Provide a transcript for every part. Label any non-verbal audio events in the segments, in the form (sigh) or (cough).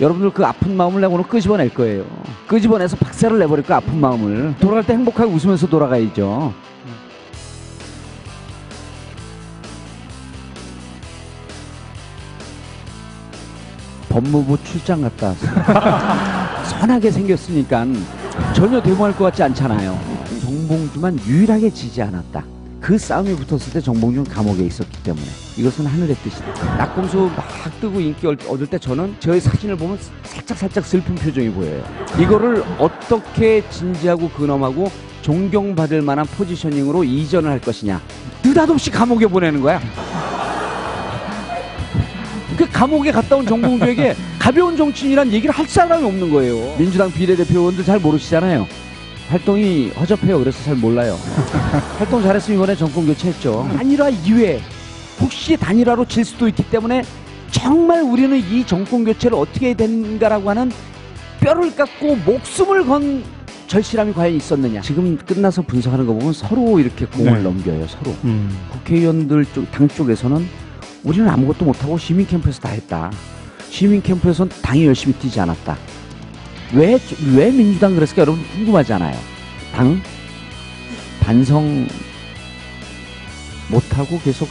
여러분들 그 아픈 마음을 오늘 끄집어낼 거예요. 끄집어내서 박살을 내버릴 거 아픈 마음을. 돌아갈 때 행복하게 웃으면서 돌아가야죠. 법무부 출장 갔다 왔어요. (laughs) 선하게 생겼으니까 전혀 대모할 것 같지 않잖아요. 정봉주만 유일하게 지지 않았다. 그 싸움이 붙었을 때 정봉주는 감옥에 있었기 때문에 이것은 하늘의 뜻이다. 낙검수 막 뜨고 인기 얻- 얻을 때 저는 저의 사진을 보면 살짝 살짝 슬픈 표정이 보여요. 이거를 어떻게 진지하고 근엄하고 존경받을 만한 포지셔닝으로 이전을 할 것이냐. 느닷없이 감옥에 보내는 거야. 그 감옥에 갔다 온 정봉주에게 가벼운 정치인이란 얘기를 할 사람이 없는 거예요. 민주당 비례대표 의원들 잘 모르시잖아요. 활동이 허접해요. 그래서 잘 몰라요. (laughs) 활동 잘했으면 이번에 정권 교체했죠. 단일화 이외에 혹시 단일화로 질 수도 있기 때문에 정말 우리는 이 정권 교체를 어떻게 해야 되는가라고 하는 뼈를 깎고 목숨을 건 절실함이 과연 있었느냐. 지금 끝나서 분석하는 거 보면 서로 이렇게 공을 네. 넘겨요. 서로. 음. 국회의원들 쪽, 당 쪽에서는 우리는 아무것도 못하고 시민 캠프에서 다 했다. 시민 캠프에서는 당이 열심히 뛰지 않았다. 왜, 왜 민주당 그랬을까 여러분 궁금하잖아요. 당 반성 못하고 계속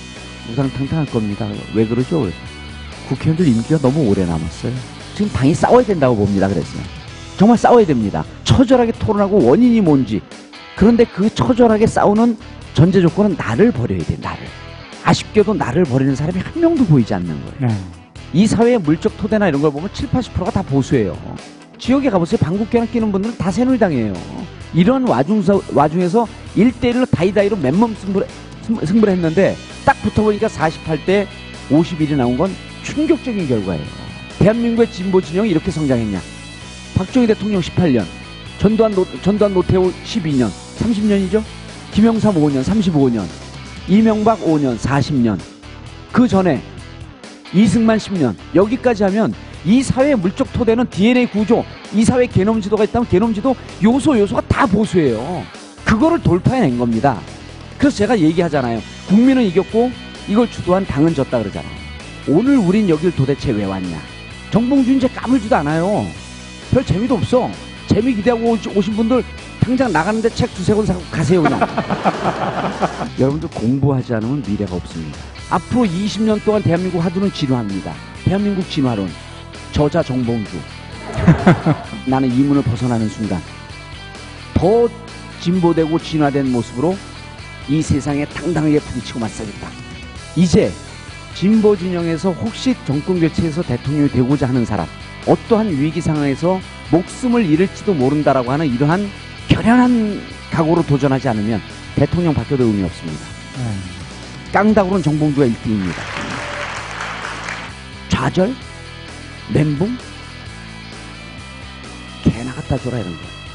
우상탕탕할 겁니다. 왜 그러죠? 그래서 국회의원들 임기가 너무 오래 남았어요. 지금 당이 싸워야 된다고 봅니다. 그랬어요. 정말 싸워야 됩니다. 처절하게 토론하고 원인이 뭔지. 그런데 그 처절하게 싸우는 전제 조건은 나를 버려야 돼, 나를. 아쉽게도 나를 버리는 사람이 한 명도 보이지 않는 거예요. 네. 이 사회의 물적 토대나 이런 걸 보면 7, 80%가 다 보수예요. 지역에 가보세요. 방귀깨나 뀌는 분들은 다 새누리당이에요. 이런 와중서, 와중에서 1대1로 다이다이로 맨몸 승부를, 승- 승부를 했는데 딱 붙어보니까 48대 51이 나온 건 충격적인 결과예요. 대한민국의 진보 진영이 이렇게 성장했냐. 박정희 대통령 18년, 전두환, 노, 전두환 노태우 12년, 30년이죠? 김영삼 5년, 35년, 이명박 5년, 40년. 그 전에 이승만 10년 여기까지 하면 이 사회의 물적 토대는 DNA 구조 이 사회 개념 지도가 있다면 개념 지도 요소 요소가 다 보수예요. 그거를 돌파해낸 겁니다. 그래서 제가 얘기하잖아요. 국민은 이겼고 이걸 주도한 당은 졌다 그러잖아요. 오늘 우린 여길 도대체 왜 왔냐? 정봉준 이제 까불지도 않아요. 별 재미도 없어. 재미 기대하고 오신 분들 당장 나가는데 책 두세 권 사고 가세요 그냥. (laughs) 여러분들 공부하지 않으면 미래가 없습니다. 앞으로 20년 동안 대한민국 화두는 진화입니다. 대한민국 진화론. 저자 정봉주. (laughs) 나는 이 문을 벗어나는 순간 더 진보되고 진화된 모습으로 이 세상에 당당하게 부딪히고 맞서겠다. 이제 진보 진영에서 혹시 정권 교체해서 대통령이 되고자 하는 사람, 어떠한 위기 상황에서 목숨을 잃을지도 모른다라고 하는 이러한 결연한 각오로 도전하지 않으면 대통령 바뀌어도 의미 없습니다. 네. 깡다구로는 정봉주가 1등입니다. 좌절? 멘붕? 개나 갖다 줘라 이런 거.